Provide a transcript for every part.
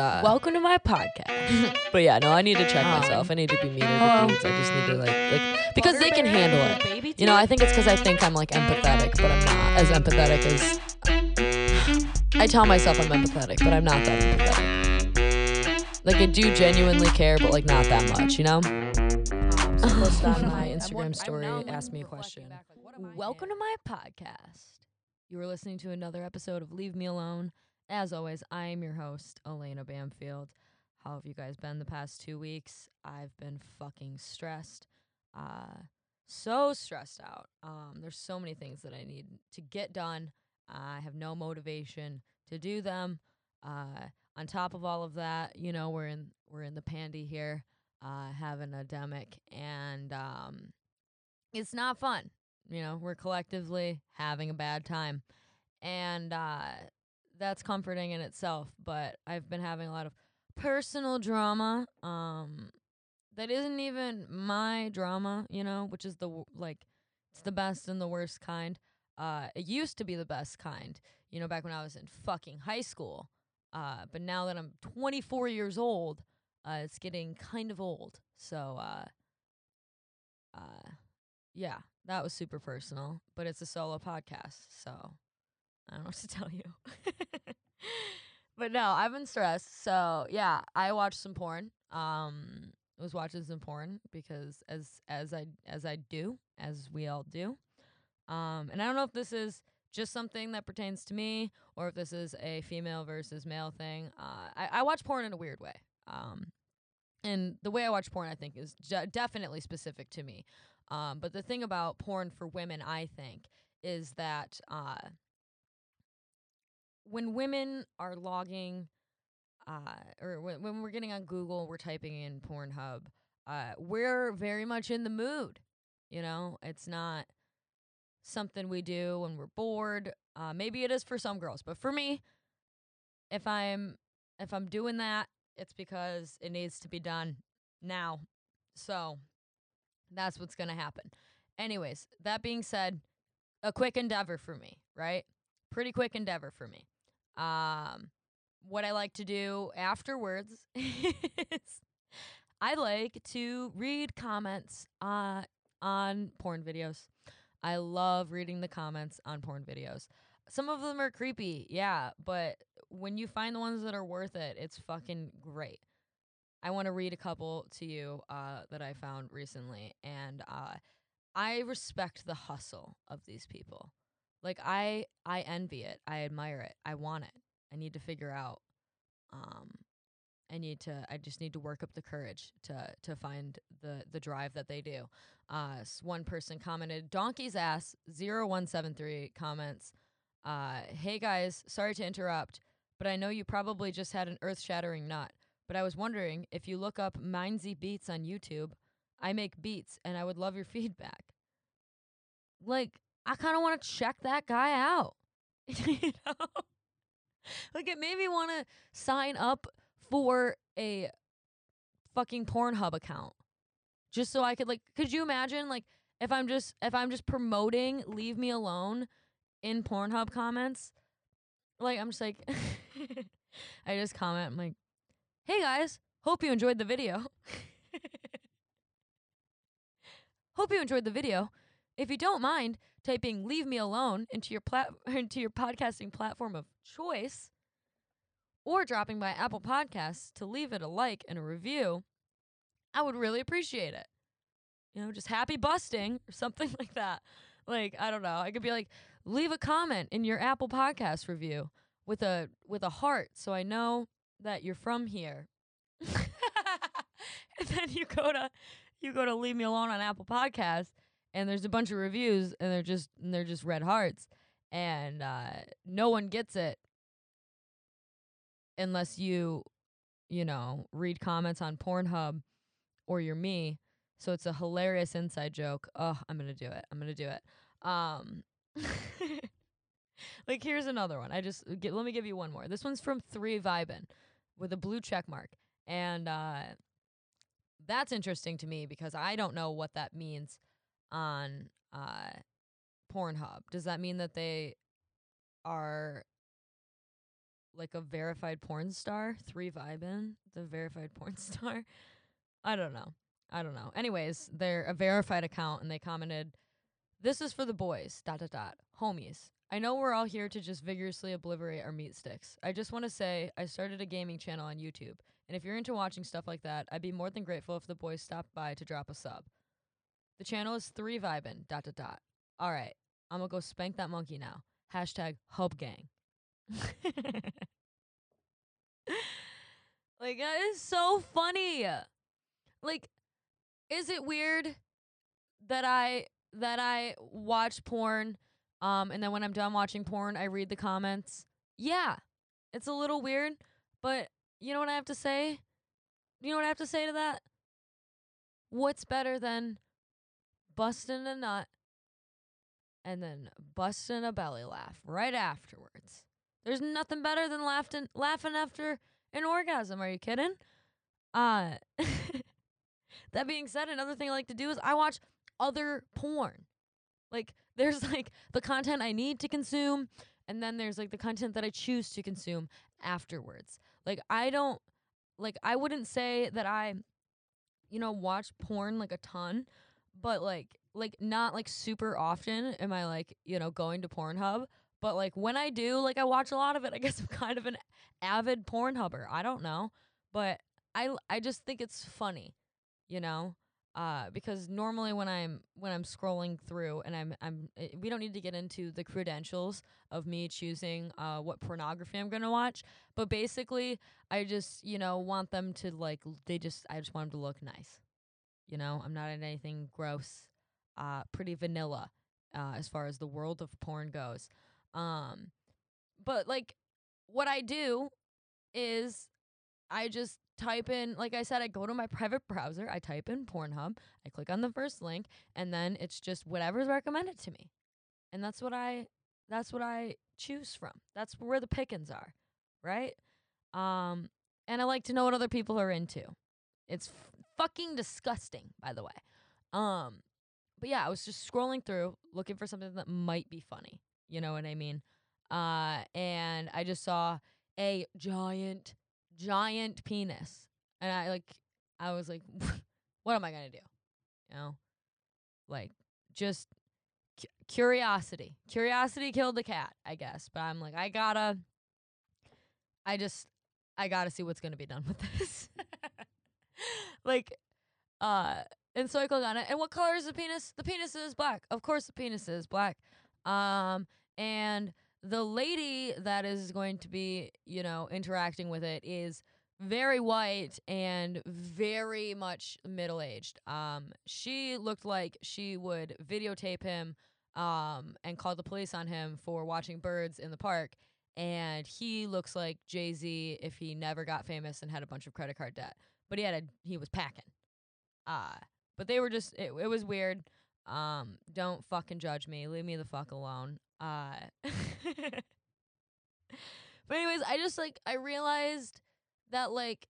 Uh, Welcome to my podcast. but yeah, no, I need to check Um, myself. I need to be meaner to dudes. I just need to like, like because they can handle it. You know, I think it's because I think I'm like empathetic, but I'm not as empathetic as. I tell myself I'm empathetic, but I'm not that empathetic. Like I do genuinely care, but like not that much, you know. Um, post on my Instagram story, now ask me a question. back, like, what am Welcome to my podcast. You are listening to another episode of Leave Me Alone. As always, I am your host, Elena Bamfield. How have you guys been the past two weeks? I've been fucking stressed. Uh, so stressed out. Um, there's so many things that I need to get done. I have no motivation to do them. Uh, on top of all of that, you know, we're in we're in the pandy here, uh, have an endemic, and um, it's not fun. You know, we're collectively having a bad time, and uh, that's comforting in itself. But I've been having a lot of personal drama. Um, that isn't even my drama, you know, which is the like, it's the best and the worst kind. Uh, it used to be the best kind, you know, back when I was in fucking high school. Uh, but now that I'm 24 years old, uh, it's getting kind of old. So, uh, uh, yeah, that was super personal, but it's a solo podcast, so I don't know what to tell you. but no, I've been stressed. So yeah, I watched some porn. Um, was watching some porn because as as I as I do, as we all do. Um, and I don't know if this is just something that pertains to me or if this is a female versus male thing. Uh, I, I watch porn in a weird way. Um, and the way I watch porn, I think, is ju- definitely specific to me. Um, but the thing about porn for women, I think, is that uh, when women are logging, uh, or when, when we're getting on Google, we're typing in Pornhub, uh, we're very much in the mood. You know, it's not something we do when we're bored. Uh, maybe it is for some girls, but for me, if I'm if I'm doing that, it's because it needs to be done now. So that's what's gonna happen. Anyways, that being said, a quick endeavor for me, right? Pretty quick endeavor for me. Um, what I like to do afterwards is I like to read comments uh, on porn videos. I love reading the comments on porn videos. Some of them are creepy, yeah, but when you find the ones that are worth it, it's fucking great. I want to read a couple to you uh, that I found recently, and uh, I respect the hustle of these people. Like I, I envy it. I admire it. I want it. I need to figure out. Um, I need to. I just need to work up the courage to to find the the drive that they do. Uh, one person commented, "Donkey's ass 0173 comments." Uh, hey guys, sorry to interrupt, but I know you probably just had an earth shattering nut. But I was wondering if you look up Mindsy Beats on YouTube, I make beats and I would love your feedback. Like, I kind of want to check that guy out. you know? Like, it made me want to sign up for a fucking Pornhub account just so I could, like, could you imagine, like, if I'm just if I'm just promoting leave me alone in Pornhub comments, like I'm just like I just comment I'm like, "Hey guys, hope you enjoyed the video." hope you enjoyed the video. If you don't mind typing leave me alone into your plat- into your podcasting platform of choice or dropping by Apple Podcasts to leave it a like and a review, I would really appreciate it you know, just happy busting or something like that. Like, I don't know. I could be like, leave a comment in your Apple Podcast review with a with a heart so I know that you're from here. and then you go to you go to leave me alone on Apple Podcast and there's a bunch of reviews and they're just and they're just red hearts and uh no one gets it unless you you know, read comments on Pornhub or you're me. So it's a hilarious inside joke. Oh, I'm gonna do it. I'm gonna do it. Um, like here's another one. I just get, let me give you one more. This one's from Three Vibin with a blue check mark, and uh, that's interesting to me because I don't know what that means on uh, Pornhub. Does that mean that they are like a verified porn star, three vibin, the verified porn star. I don't know. I don't know. Anyways, they're a verified account and they commented, This is for the boys, dot dot dot. Homies. I know we're all here to just vigorously obliterate our meat sticks. I just want to say I started a gaming channel on YouTube, and if you're into watching stuff like that, I'd be more than grateful if the boys stopped by to drop a sub. The channel is three vibin, dot dot dot. All right, I'm gonna go spank that monkey now. Hashtag hub gang. like that is so funny. Like, is it weird that I that I watch porn, um, and then when I'm done watching porn, I read the comments? Yeah, it's a little weird, but you know what I have to say? You know what I have to say to that? What's better than busting a nut and then busting a belly laugh right afterwards? There's nothing better than laughing laughing after an orgasm. Are you kidding? Uh that being said, another thing I like to do is I watch other porn. Like there's like the content I need to consume and then there's like the content that I choose to consume afterwards. Like I don't like I wouldn't say that I you know watch porn like a ton, but like like not like super often am I like, you know, going to Pornhub, but like when I do, like I watch a lot of it. I guess I'm kind of an avid Pornhubber. I don't know, but I I just think it's funny, you know? Uh, because normally when I'm when I'm scrolling through and I'm I'm eh, we don't need to get into the credentials of me choosing uh what pornography I'm gonna watch, but basically I just you know want them to like they just I just want them to look nice, you know I'm not in anything gross, uh pretty vanilla, uh as far as the world of porn goes, um, but like what I do is I just type in, like I said, I go to my private browser, I type in Pornhub, I click on the first link, and then it's just whatever's recommended to me. And that's what I that's what I choose from. That's where the pickings are, right? Um and I like to know what other people are into. It's fucking disgusting, by the way. Um but yeah, I was just scrolling through looking for something that might be funny. You know what I mean? Uh and I just saw a giant giant penis. And I like I was like what am I to do? You know? Like just cu- curiosity. Curiosity killed the cat, I guess. But I'm like I got to I just I got to see what's to be done with this. like uh and so I click on it. And what color is the penis? The penis is black. Of course the penis is black. Um and the lady that is going to be, you know, interacting with it is very white and very much middle aged. Um, she looked like she would videotape him um, and call the police on him for watching birds in the park. And he looks like Jay Z if he never got famous and had a bunch of credit card debt. But he had a he was packing. Uh but they were just it, it was weird. Um, don't fucking judge me. Leave me the fuck alone. Uh But anyways, I just like I realized that like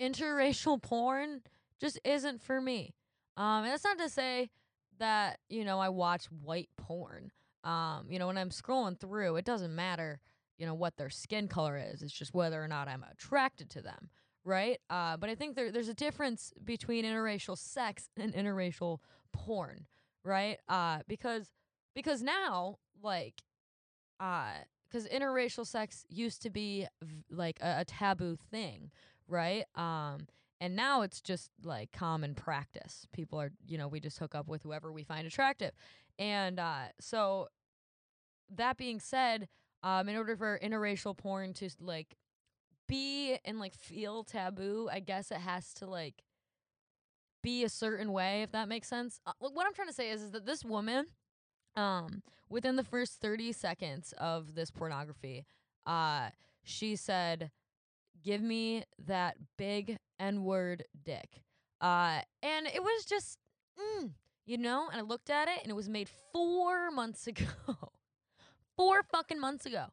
interracial porn just isn't for me. Um and that's not to say that, you know, I watch white porn. Um, you know, when I'm scrolling through, it doesn't matter, you know, what their skin color is. It's just whether or not I'm attracted to them, right? Uh, but I think there there's a difference between interracial sex and interracial porn, right? Uh, because because now like uh because interracial sex used to be v- like a, a taboo thing right um and now it's just like common practice people are you know we just hook up with whoever we find attractive and uh so that being said um in order for interracial porn to like be and like feel taboo i guess it has to like be a certain way if that makes sense. Uh, what i'm trying to say is, is that this woman um within the first 30 seconds of this pornography uh she said give me that big n-word dick. Uh and it was just mm, you know and i looked at it and it was made four months ago. Four fucking months ago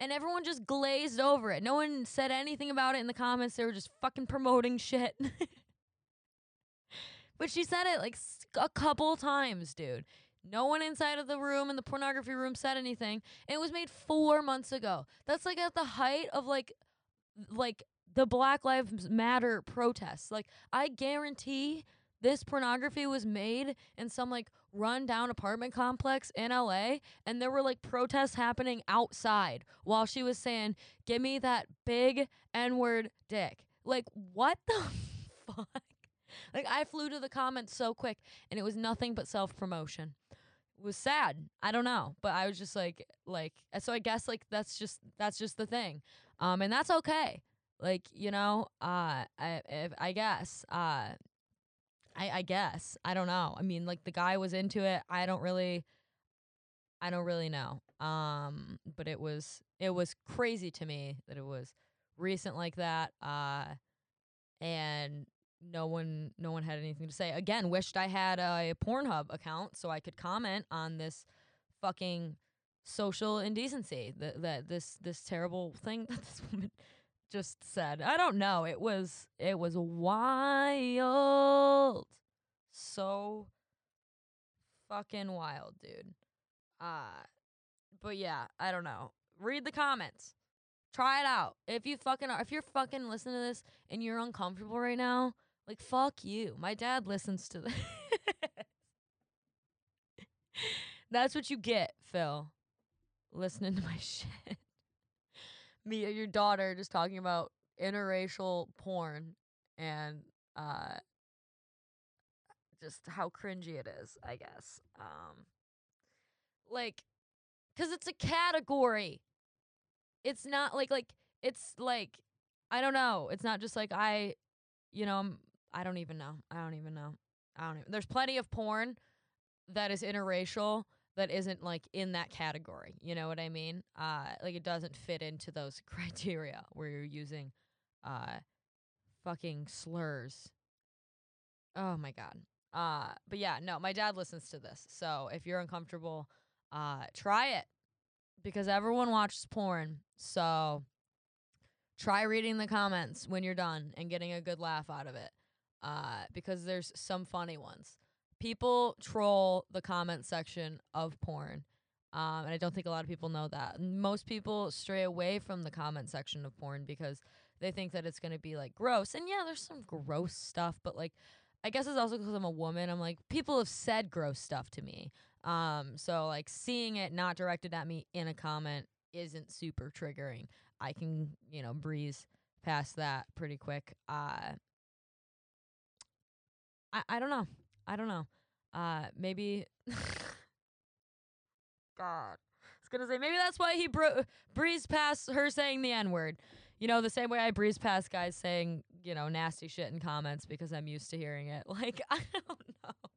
and everyone just glazed over it no one said anything about it in the comments they were just fucking promoting shit but she said it like a couple times dude No one inside of the room in the pornography room said anything. It was made four months ago. That's like at the height of like, like the Black Lives Matter protests. Like I guarantee this pornography was made in some like run down apartment complex in LA and there were like protests happening outside while she was saying, "Give me that big N-word dick." Like what the fuck? Like I flew to the comments so quick and it was nothing but self-promotion. It was sad. I don't know, but I was just like like so I guess like that's just that's just the thing. Um and that's okay. Like, you know, uh I if, I guess uh I, I guess. I don't know. I mean, like the guy was into it. I don't really I don't really know. Um, but it was it was crazy to me that it was recent like that. Uh and no one no one had anything to say. Again, wished I had a Pornhub account so I could comment on this fucking social indecency that that this this terrible thing that this woman just said. I don't know. It was it was wild. So fucking wild, dude. Uh but yeah, I don't know. Read the comments. Try it out. If you fucking are, if you're fucking listening to this and you're uncomfortable right now, like fuck you. My dad listens to this. That's what you get, Phil. Listening to my shit me your daughter just talking about interracial porn and uh just how cringy it is, I guess. Um like cuz it's a category. It's not like like it's like I don't know. It's not just like I you know, I'm, I don't even know. I don't even know. I don't even. There's plenty of porn that is interracial that isn't like in that category. You know what I mean? Uh, like it doesn't fit into those criteria where you're using uh, fucking slurs. Oh my god. Uh, but yeah, no, my dad listens to this. So if you're uncomfortable, uh, try it because everyone watches porn. So try reading the comments when you're done and getting a good laugh out of it. Uh, because there's some funny ones people troll the comment section of porn. Um, and I don't think a lot of people know that. Most people stray away from the comment section of porn because they think that it's going to be like gross. And yeah, there's some gross stuff, but like, I guess it's also because I'm a woman. I'm like, people have said gross stuff to me. Um, so like seeing it not directed at me in a comment isn't super triggering. I can, you know, breeze past that pretty quick. Uh, I, I don't know. I don't know. Uh, maybe. God. I was gonna say maybe that's why he bro- breezed past her saying the n word. You know, the same way I breeze past guys saying you know nasty shit in comments because I'm used to hearing it. Like I don't know.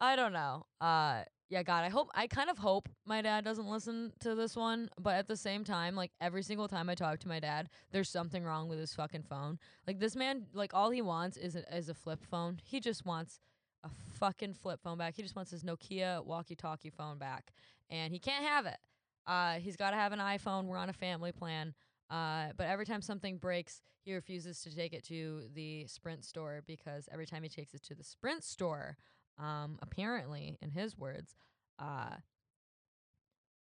I don't know. Uh, yeah, God, I hope I kind of hope my dad doesn't listen to this one, but at the same time, like every single time I talk to my dad, there's something wrong with his fucking phone. Like this man, like all he wants is a, is a flip phone. He just wants a fucking flip phone back. He just wants his Nokia walkie-talkie phone back, and he can't have it. Uh, he's got to have an iPhone. We're on a family plan. Uh, but every time something breaks, he refuses to take it to the Sprint store because every time he takes it to the Sprint store, um, apparently, in his words, uh,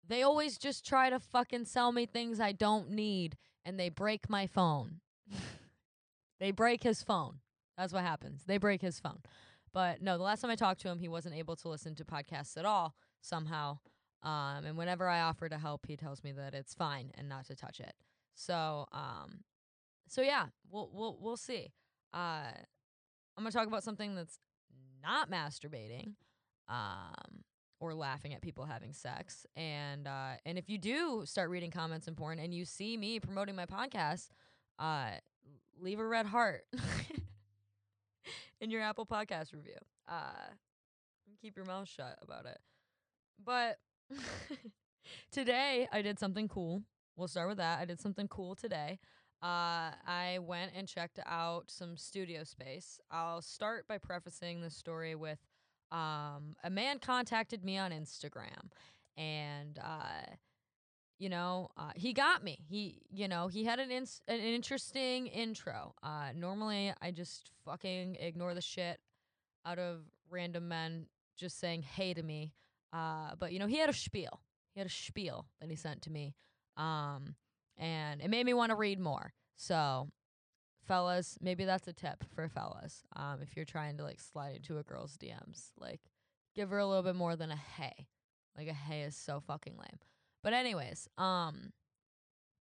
they always just try to fucking sell me things I don't need and they break my phone. they break his phone. That's what happens. They break his phone. But no, the last time I talked to him, he wasn't able to listen to podcasts at all somehow. Um, and whenever I offer to help, he tells me that it's fine and not to touch it. So, um, so yeah, we'll we'll we'll see. Uh, I'm gonna talk about something that's not masturbating um, or laughing at people having sex. And uh, and if you do start reading comments in porn and you see me promoting my podcast, uh, leave a red heart in your Apple Podcast review. Uh, keep your mouth shut about it. But today I did something cool. We'll start with that. I did something cool today. Uh, I went and checked out some studio space. I'll start by prefacing the story with um, a man contacted me on Instagram, and uh, you know, uh, he got me. He, you know, he had an ins- an interesting intro. Uh, normally, I just fucking ignore the shit out of random men just saying hey to me. Uh, but you know, he had a spiel. He had a spiel that he sent to me. Um, and it made me want to read more. So, fellas, maybe that's a tip for fellas. Um, if you're trying to like slide into a girl's DMs, like give her a little bit more than a hey. Like a hey is so fucking lame. But anyways, um,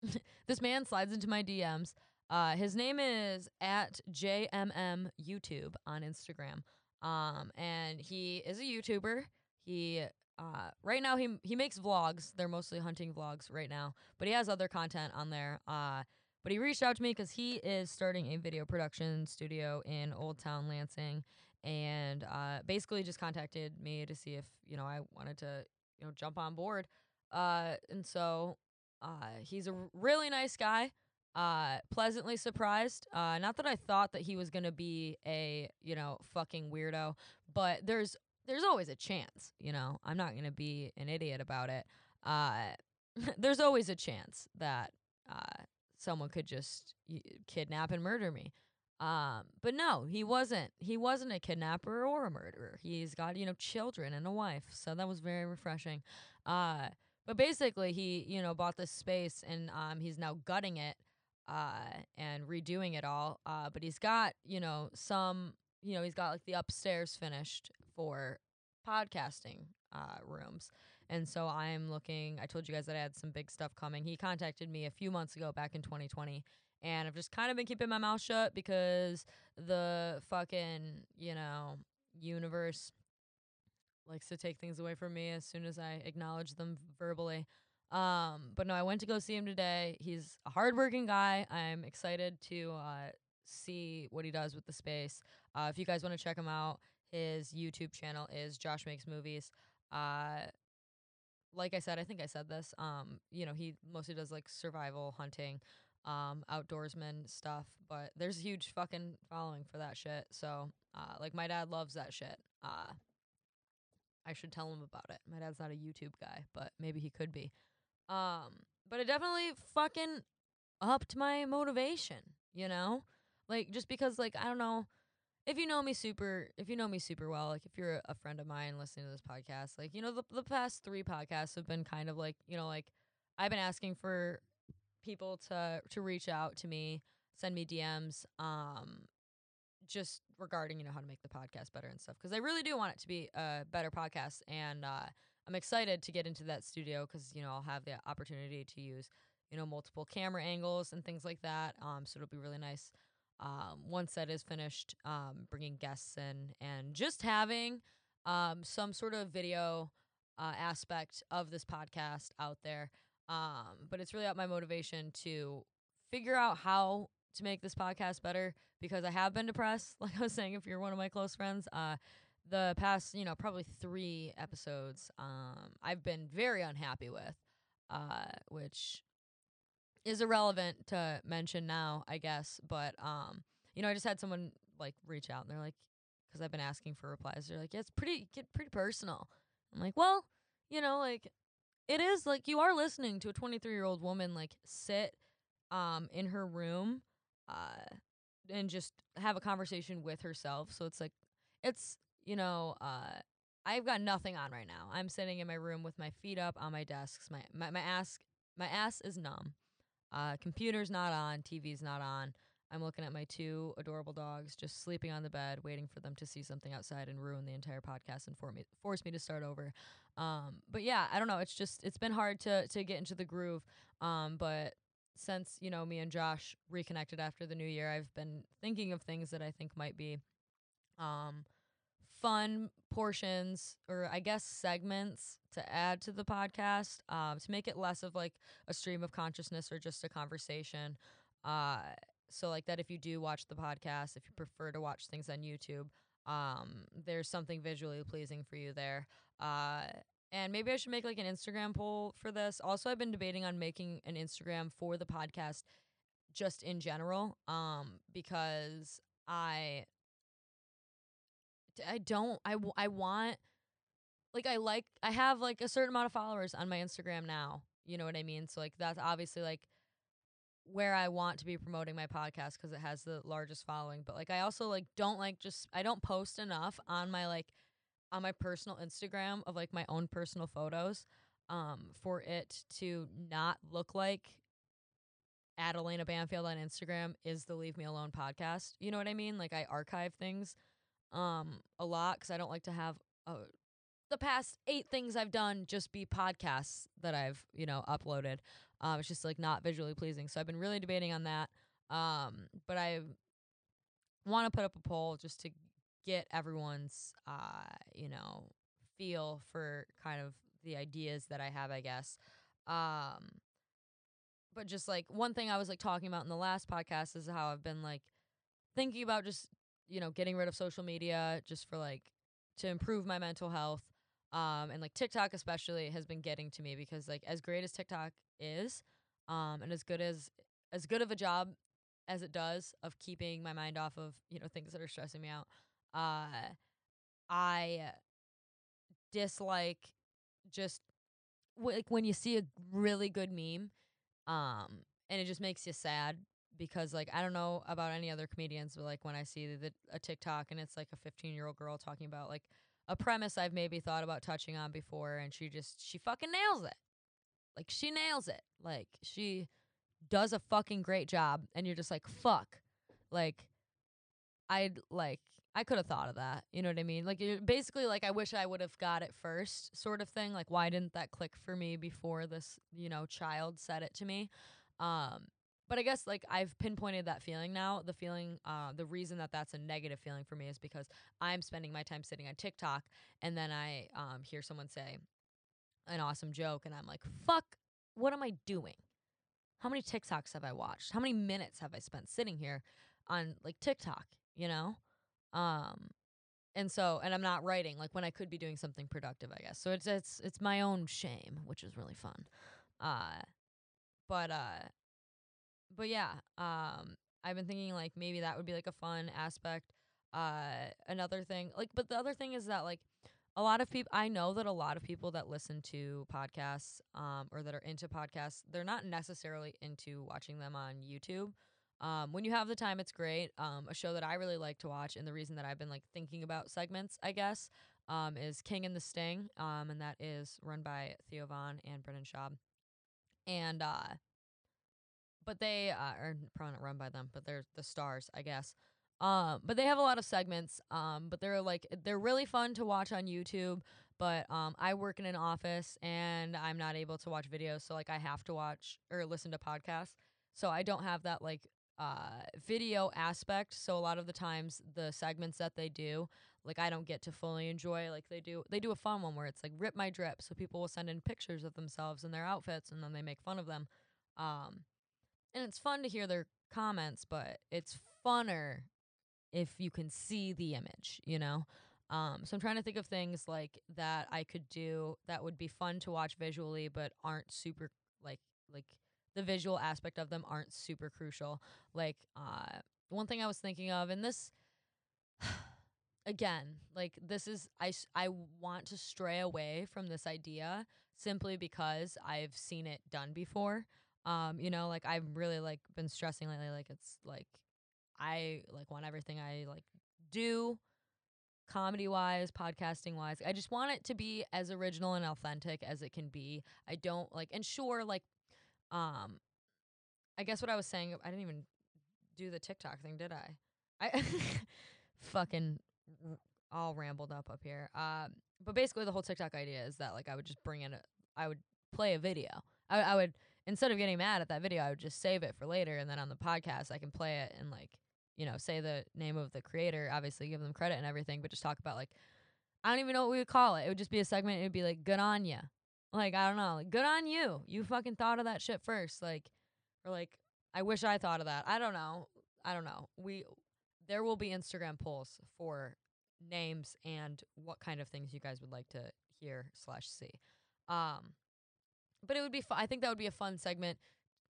this man slides into my DMs. Uh, his name is at JMM YouTube on Instagram. Um, and he is a YouTuber. He uh, right now he he makes vlogs. They're mostly hunting vlogs right now, but he has other content on there. Uh, but he reached out to me because he is starting a video production studio in Old Town Lansing, and uh, basically just contacted me to see if you know I wanted to you know jump on board. Uh, and so uh, he's a really nice guy. Uh, pleasantly surprised. Uh, not that I thought that he was gonna be a you know fucking weirdo, but there's there's always a chance. You know, I'm not gonna be an idiot about it. Uh, there's always a chance that uh someone could just kidnap and murder me. Um, but no, he wasn't. He wasn't a kidnapper or a murderer. He's got you know children and a wife, so that was very refreshing. Uh, but basically, he you know bought this space and um he's now gutting it uh and redoing it all. Uh, but he's got you know some you know he's got like the upstairs finished for podcasting uh rooms. And so I'm looking. I told you guys that I had some big stuff coming. He contacted me a few months ago, back in 2020, and I've just kind of been keeping my mouth shut because the fucking you know universe likes to take things away from me as soon as I acknowledge them verbally. Um, but no, I went to go see him today. He's a hardworking guy. I'm excited to uh, see what he does with the space. Uh, if you guys want to check him out, his YouTube channel is Josh Makes Movies. Uh, like I said, I think I said this. Um, you know, he mostly does like survival hunting, um, outdoorsman stuff, but there's a huge fucking following for that shit. So, uh, like my dad loves that shit. Uh, I should tell him about it. My dad's not a YouTube guy, but maybe he could be. Um, but it definitely fucking upped my motivation, you know? Like just because like I don't know, if you know me super if you know me super well like if you're a friend of mine listening to this podcast like you know the, the past three podcasts have been kind of like you know like i've been asking for people to to reach out to me send me dms um just regarding you know how to make the podcast better and stuff because i really do want it to be a better podcast and uh i'm excited to get into that studio because you know i'll have the opportunity to use you know multiple camera angles and things like that um so it'll be really nice um, once that is finished, um, bringing guests in and just having um, some sort of video uh, aspect of this podcast out there. Um, but it's really up my motivation to figure out how to make this podcast better because I have been depressed. Like I was saying, if you're one of my close friends, uh, the past, you know, probably three episodes, um, I've been very unhappy with, uh, which is irrelevant to mention now, I guess. But um, you know, I just had someone like reach out and they're like, because I've been asking for replies. They're like, yeah, it's pretty get pretty personal. I'm like, well, you know, like it is like you are listening to a 23 year old woman like sit um in her room uh and just have a conversation with herself. So it's like it's you know uh I've got nothing on right now. I'm sitting in my room with my feet up on my desks. My my, my ass my ass is numb. Uh, computer's not on, TV's not on. I'm looking at my two adorable dogs just sleeping on the bed, waiting for them to see something outside and ruin the entire podcast and for me, force me to start over. Um, but yeah, I don't know. It's just it's been hard to to get into the groove. Um, but since you know me and Josh reconnected after the new year, I've been thinking of things that I think might be um, fun portions or I guess segments to add to the podcast um, to make it less of like a stream of consciousness or just a conversation. Uh, so like that if you do watch the podcast, if you prefer to watch things on YouTube, um, there's something visually pleasing for you there. Uh, and maybe I should make like an Instagram poll for this. Also, I've been debating on making an Instagram for the podcast just in general um, because I I don't I, want like I like I have like a certain amount of followers on my Instagram now. You know what I mean? So like that's obviously like where I want to be promoting my podcast because it has the largest following. But like I also like don't like just I don't post enough on my like on my personal Instagram of like my own personal photos um for it to not look like Adelina Banfield on Instagram is the Leave Me Alone podcast. You know what I mean? Like I archive things um a lot cuz I don't like to have uh, the past 8 things I've done just be podcasts that I've, you know, uploaded. Um it's just like not visually pleasing. So I've been really debating on that. Um but I want to put up a poll just to get everyone's uh you know feel for kind of the ideas that I have, I guess. Um but just like one thing I was like talking about in the last podcast is how I've been like thinking about just, you know, getting rid of social media just for like to improve my mental health. Um and like TikTok especially has been getting to me because like as great as TikTok is, um and as good as as good of a job as it does of keeping my mind off of, you know, things that are stressing me out. Uh I dislike just w- like when you see a really good meme um and it just makes you sad because like I don't know about any other comedians but like when I see the, a TikTok and it's like a 15 year old girl talking about like a premise I've maybe thought about touching on before and she just she fucking nails it like she nails it like she does a fucking great job and you're just like fuck like I'd like I could have thought of that. You know what I mean? Like it, basically like I wish I would have got it first sort of thing. Like why didn't that click for me before this, you know, child said it to me? Um but I guess like I've pinpointed that feeling now. The feeling uh the reason that that's a negative feeling for me is because I'm spending my time sitting on TikTok and then I um hear someone say an awesome joke and I'm like, "Fuck, what am I doing?" How many TikToks have I watched? How many minutes have I spent sitting here on like TikTok, you know? Um and so and I'm not writing like when I could be doing something productive, I guess. So it's it's it's my own shame, which is really fun. Uh but uh but yeah, um I've been thinking like maybe that would be like a fun aspect. Uh another thing, like but the other thing is that like a lot of people I know that a lot of people that listen to podcasts um or that are into podcasts, they're not necessarily into watching them on YouTube. Um, when you have the time, it's great. Um, a show that I really like to watch, and the reason that I've been like thinking about segments, I guess, um, is King and the Sting, um, and that is run by Theo Von and Brendan Schaub, and uh, but they uh, are probably not run by them, but they're the stars, I guess. Um, but they have a lot of segments. Um, but they're like they're really fun to watch on YouTube. But um, I work in an office and I'm not able to watch videos, so like I have to watch or listen to podcasts. So I don't have that like uh, video aspect. So a lot of the times the segments that they do, like I don't get to fully enjoy. Like they do, they do a fun one where it's like rip my drip. So people will send in pictures of themselves and their outfits, and then they make fun of them. Um, and it's fun to hear their comments, but it's funner if you can see the image, you know. Um, so I'm trying to think of things like that I could do that would be fun to watch visually, but aren't super like like the visual aspect of them aren't super crucial. Like uh one thing I was thinking of and this again, like this is I I want to stray away from this idea simply because I've seen it done before. Um you know, like I've really like been stressing lately like it's like I like want everything I like do comedy wise, podcasting wise. I just want it to be as original and authentic as it can be. I don't like and sure like um, I guess what I was saying, I didn't even do the TikTok thing, did I? I fucking all rambled up up here. Um, but basically the whole TikTok idea is that like I would just bring in a, I would play a video. I, I would instead of getting mad at that video, I would just save it for later, and then on the podcast I can play it and like you know say the name of the creator, obviously give them credit and everything, but just talk about like I don't even know what we would call it. It would just be a segment. It would be like good on you, like, I don't know. Like, good on you. You fucking thought of that shit first. Like, or like, I wish I thought of that. I don't know. I don't know. We, there will be Instagram polls for names and what kind of things you guys would like to hear slash see. Um, but it would be, fu- I think that would be a fun segment,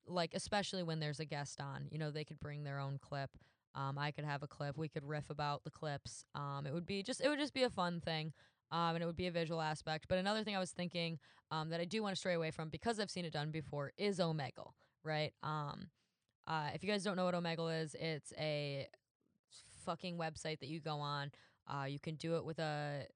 like, especially when there's a guest on. You know, they could bring their own clip. Um, I could have a clip. We could riff about the clips. Um, it would be just, it would just be a fun thing um, and it would be a visual aspect. But another thing I was thinking um, that I do want to stray away from because I've seen it done before is Omegle, right? Um, uh, if you guys don't know what Omegle is, it's a fucking website that you go on. Uh, you can do it with a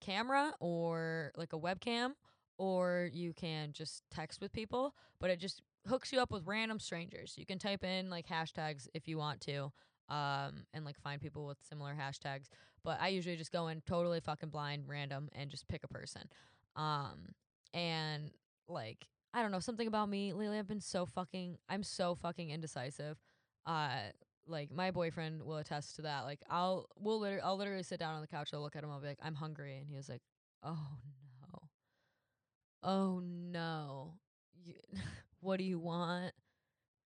camera or like a webcam or you can just text with people, but it just hooks you up with random strangers. You can type in like hashtags if you want to, um, and like find people with similar hashtags. But I usually just go in totally fucking blind, random, and just pick a person. Um, and like I don't know something about me lately. I've been so fucking. I'm so fucking indecisive. Uh, like my boyfriend will attest to that. Like I'll we'll literally I'll literally sit down on the couch. I'll look at him. I'll be like, I'm hungry, and he was like, Oh no, oh no, you, what do you want?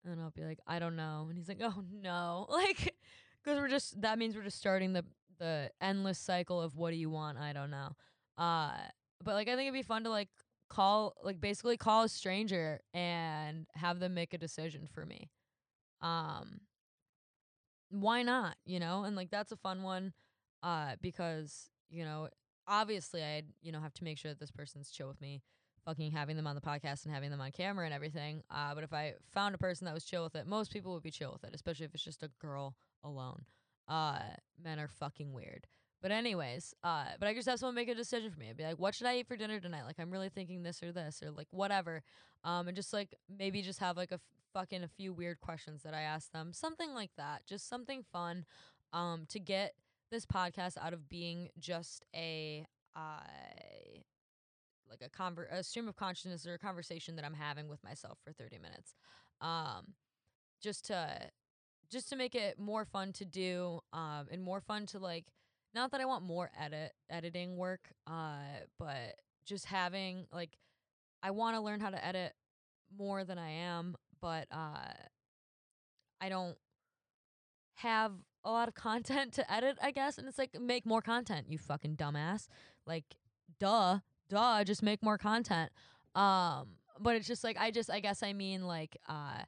And I'll be like, I don't know. And he's like, Oh no, like, because we're just that means we're just starting the the endless cycle of what do you want? I don't know. Uh, but like I think it'd be fun to like call like basically call a stranger and have them make a decision for me. Um why not, you know? And like that's a fun one uh because, you know, obviously I'd, you know, have to make sure that this person's chill with me fucking having them on the podcast and having them on camera and everything. Uh but if I found a person that was chill with it, most people would be chill with it, especially if it's just a girl alone. Uh men are fucking weird. But anyways, uh, but I just have someone make a decision for me. I'd be like, what should I eat for dinner tonight? Like, I'm really thinking this or this or like whatever. Um, and just like maybe just have like a f- fucking a few weird questions that I ask them, something like that. Just something fun, um, to get this podcast out of being just a uh like a conver- a stream of consciousness or a conversation that I'm having with myself for 30 minutes. Um, just to just to make it more fun to do um and more fun to like not that I want more edit editing work, uh, but just having like I want to learn how to edit more than I am, but uh, I don't have a lot of content to edit, I guess. And it's like make more content, you fucking dumbass. Like, duh, duh, just make more content. Um, but it's just like I just I guess I mean like uh,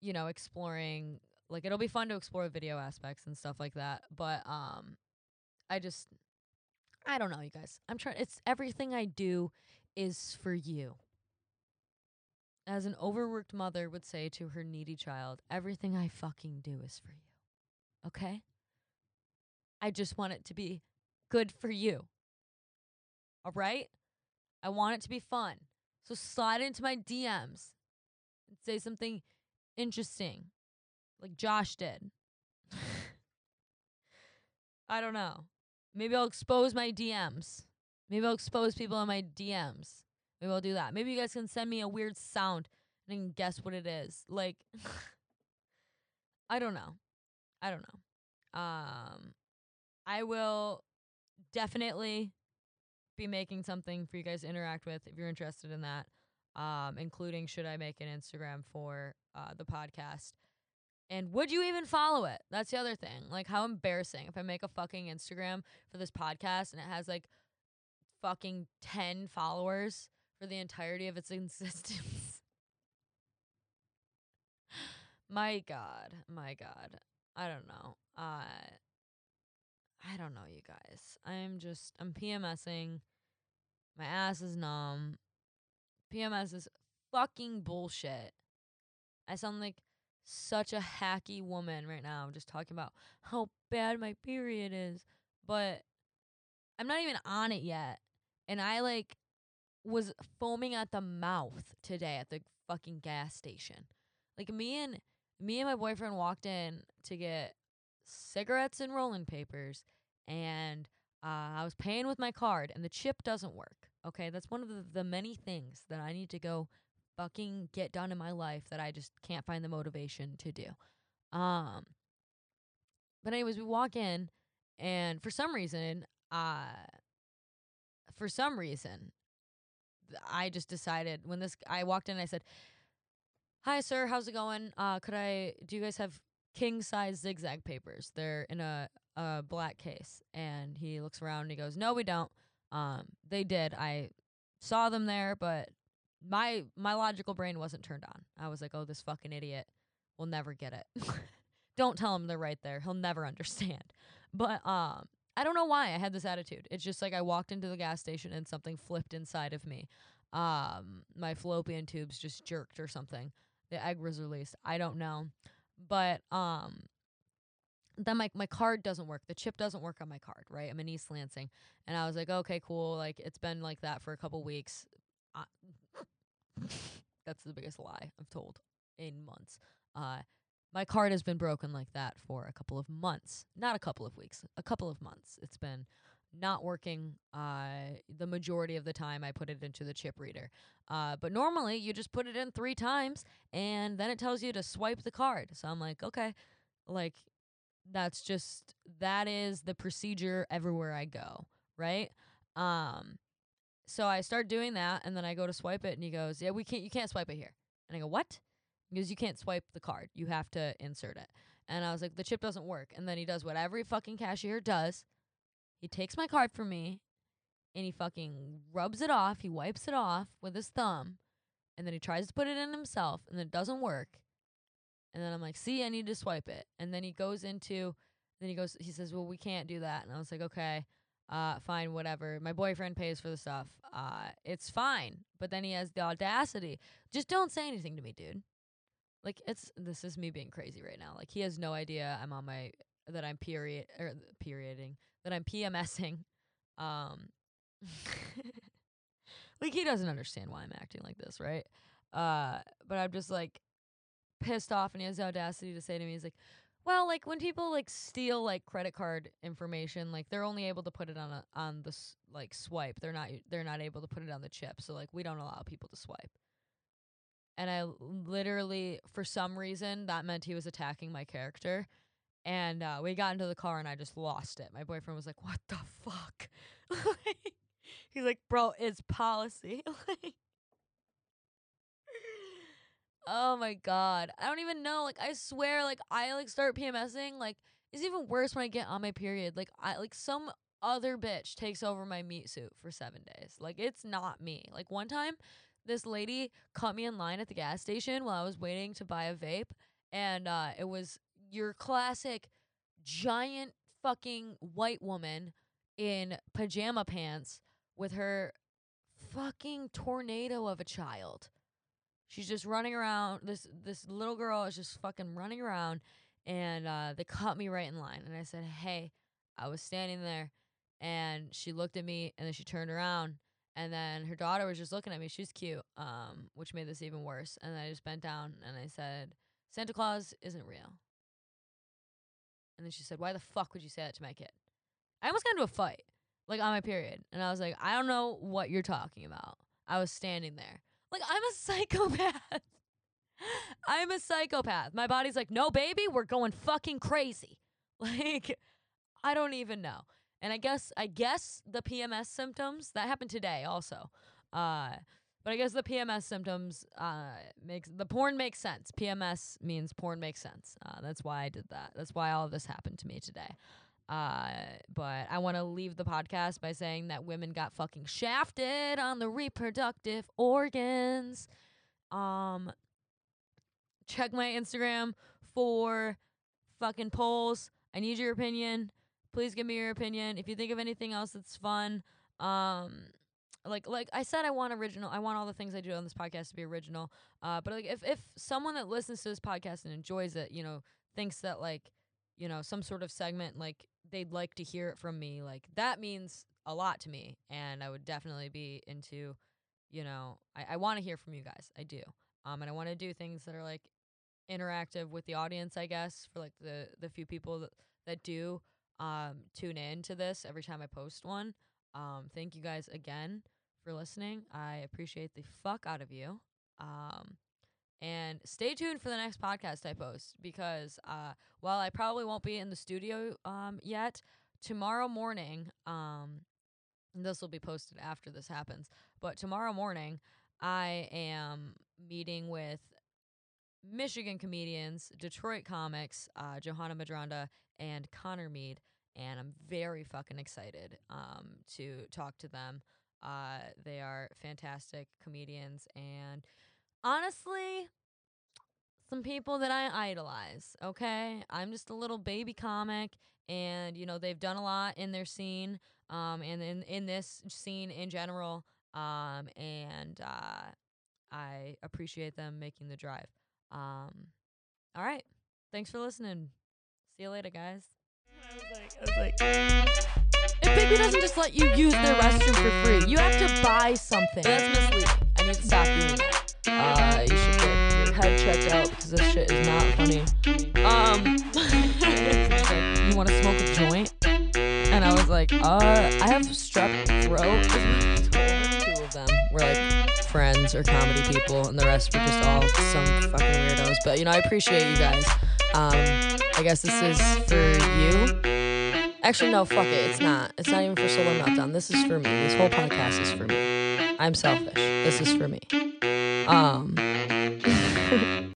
you know, exploring like it'll be fun to explore video aspects and stuff like that. But um I just I don't know, you guys. I'm trying it's everything I do is for you. As an overworked mother would say to her needy child, everything I fucking do is for you. Okay? I just want it to be good for you. All right? I want it to be fun. So slide into my DMs and say something interesting, like Josh did. I don't know. Maybe I'll expose my DMs. Maybe I'll expose people in my DMs. Maybe I'll do that. Maybe you guys can send me a weird sound and guess what it is. Like, I don't know. I don't know. Um, I will definitely be making something for you guys to interact with if you're interested in that. Um, including should I make an Instagram for uh, the podcast? And would you even follow it? That's the other thing. Like, how embarrassing if I make a fucking Instagram for this podcast and it has like fucking 10 followers for the entirety of its existence. my God. My God. I don't know. Uh, I don't know, you guys. I'm just, I'm PMSing. My ass is numb. PMS is fucking bullshit. I sound like such a hacky woman right now. I'm just talking about how bad my period is. But I'm not even on it yet. And I like was foaming at the mouth today at the fucking gas station. Like me and me and my boyfriend walked in to get cigarettes and rolling papers and uh, I was paying with my card and the chip doesn't work. Okay, that's one of the, the many things that I need to go fucking get done in my life that I just can't find the motivation to do. Um but anyways, we walk in and for some reason, uh for some reason I just decided when this I walked in I said, "Hi sir, how's it going? Uh could I do you guys have king size zigzag papers? They're in a a black case." And he looks around and he goes, "No, we don't." Um they did. I saw them there, but my my logical brain wasn't turned on. I was like, "Oh, this fucking idiot will never get it." Don't tell him they're right there. He'll never understand. But um I don't know why I had this attitude. It's just like I walked into the gas station and something flipped inside of me. Um my fallopian tubes just jerked or something. The egg was released. I don't know. But um then my my card doesn't work. The chip doesn't work on my card, right? I'm in East Lansing, and I was like, okay, cool. Like it's been like that for a couple weeks. I, that's the biggest lie I've told in months. Uh, my card has been broken like that for a couple of months, not a couple of weeks, a couple of months. It's been not working uh, the majority of the time I put it into the chip reader. Uh, but normally you just put it in three times and then it tells you to swipe the card. So I'm like, okay, like that's just that is the procedure everywhere I go, right? Um, so I start doing that and then I go to swipe it and he goes, yeah, we can't, you can't swipe it here. And I go, what? Because you can't swipe the card. You have to insert it. And I was like, the chip doesn't work. And then he does what every fucking cashier does he takes my card from me and he fucking rubs it off. He wipes it off with his thumb and then he tries to put it in himself and it doesn't work. And then I'm like, see, I need to swipe it. And then he goes into, then he goes, he says, well, we can't do that. And I was like, okay, uh, fine, whatever. My boyfriend pays for the stuff. Uh, it's fine. But then he has the audacity. Just don't say anything to me, dude. Like it's this is me being crazy right now. Like he has no idea I'm on my that I'm period or perioding that I'm PMSing. Um, like he doesn't understand why I'm acting like this, right? Uh, but I'm just like pissed off, and he has the audacity to say to me, he's like, "Well, like when people like steal like credit card information, like they're only able to put it on a on the s- like swipe. They're not they're not able to put it on the chip. So like we don't allow people to swipe." And I literally, for some reason, that meant he was attacking my character. And uh, we got into the car and I just lost it. My boyfriend was like, "What the fuck?" He's like, "Bro, it's policy." oh my god, I don't even know. Like, I swear, like I like start PMSing. Like, it's even worse when I get on my period. Like, I like some other bitch takes over my meat suit for seven days. Like, it's not me. Like one time, this lady caught me in line at the gas station while I was waiting to buy a vape, and uh, it was your classic giant fucking white woman in pajama pants with her fucking tornado of a child. She's just running around. This this little girl is just fucking running around, and uh, they caught me right in line. And I said, "Hey," I was standing there, and she looked at me, and then she turned around, and then her daughter was just looking at me. She's cute, um, which made this even worse. And I just bent down and I said, "Santa Claus isn't real." And then she said, Why the fuck would you say that to my kid? I almost got into a fight, like on my period. And I was like, I don't know what you're talking about. I was standing there. Like, I'm a psychopath. I'm a psychopath. My body's like, No, baby, we're going fucking crazy. Like, I don't even know. And I guess, I guess the PMS symptoms, that happened today also. Uh, but I guess the PMS symptoms uh, makes the porn makes sense. PMS means porn makes sense. Uh, that's why I did that. That's why all of this happened to me today. Uh, but I want to leave the podcast by saying that women got fucking shafted on the reproductive organs. Um, check my Instagram for fucking polls. I need your opinion. Please give me your opinion. If you think of anything else that's fun, um, like like I said, I want original. I want all the things I do on this podcast to be original. Uh, but like if if someone that listens to this podcast and enjoys it, you know, thinks that like you know some sort of segment like they'd like to hear it from me, like that means a lot to me, and I would definitely be into. You know, I, I want to hear from you guys. I do. Um, and I want to do things that are like interactive with the audience, I guess, for like the the few people that, that do um tune in to this every time I post one. Um, thank you guys again for listening. I appreciate the fuck out of you. Um, and stay tuned for the next podcast I post because uh, while I probably won't be in the studio um, yet, tomorrow morning, um, this will be posted after this happens, but tomorrow morning, I am meeting with Michigan comedians, Detroit comics, uh, Johanna Madranda, and Connor Mead. And I'm very fucking excited um, to talk to them. Uh, they are fantastic comedians. And honestly, some people that I idolize, okay? I'm just a little baby comic. And, you know, they've done a lot in their scene um, and in, in this scene in general. Um, and uh, I appreciate them making the drive. Um, all right. Thanks for listening. See you later, guys. I was like, I was like, if Biggby doesn't just let you use their restroom for free, you have to buy something. That's misleading. I need to stop doing that. Uh, you should get your head checked out because this shit is not funny. Um, you want to smoke a joint? And I was like, uh, I have strep throat. is what I told her. Two of them were like friends or comedy people, and the rest were just all some fucking weirdos. But you know, I appreciate you guys. Um, I guess this is for you. Actually, no, fuck it. It's not. It's not even for Solar Meltdown. This is for me. This whole podcast is for me. I'm selfish. This is for me. Um.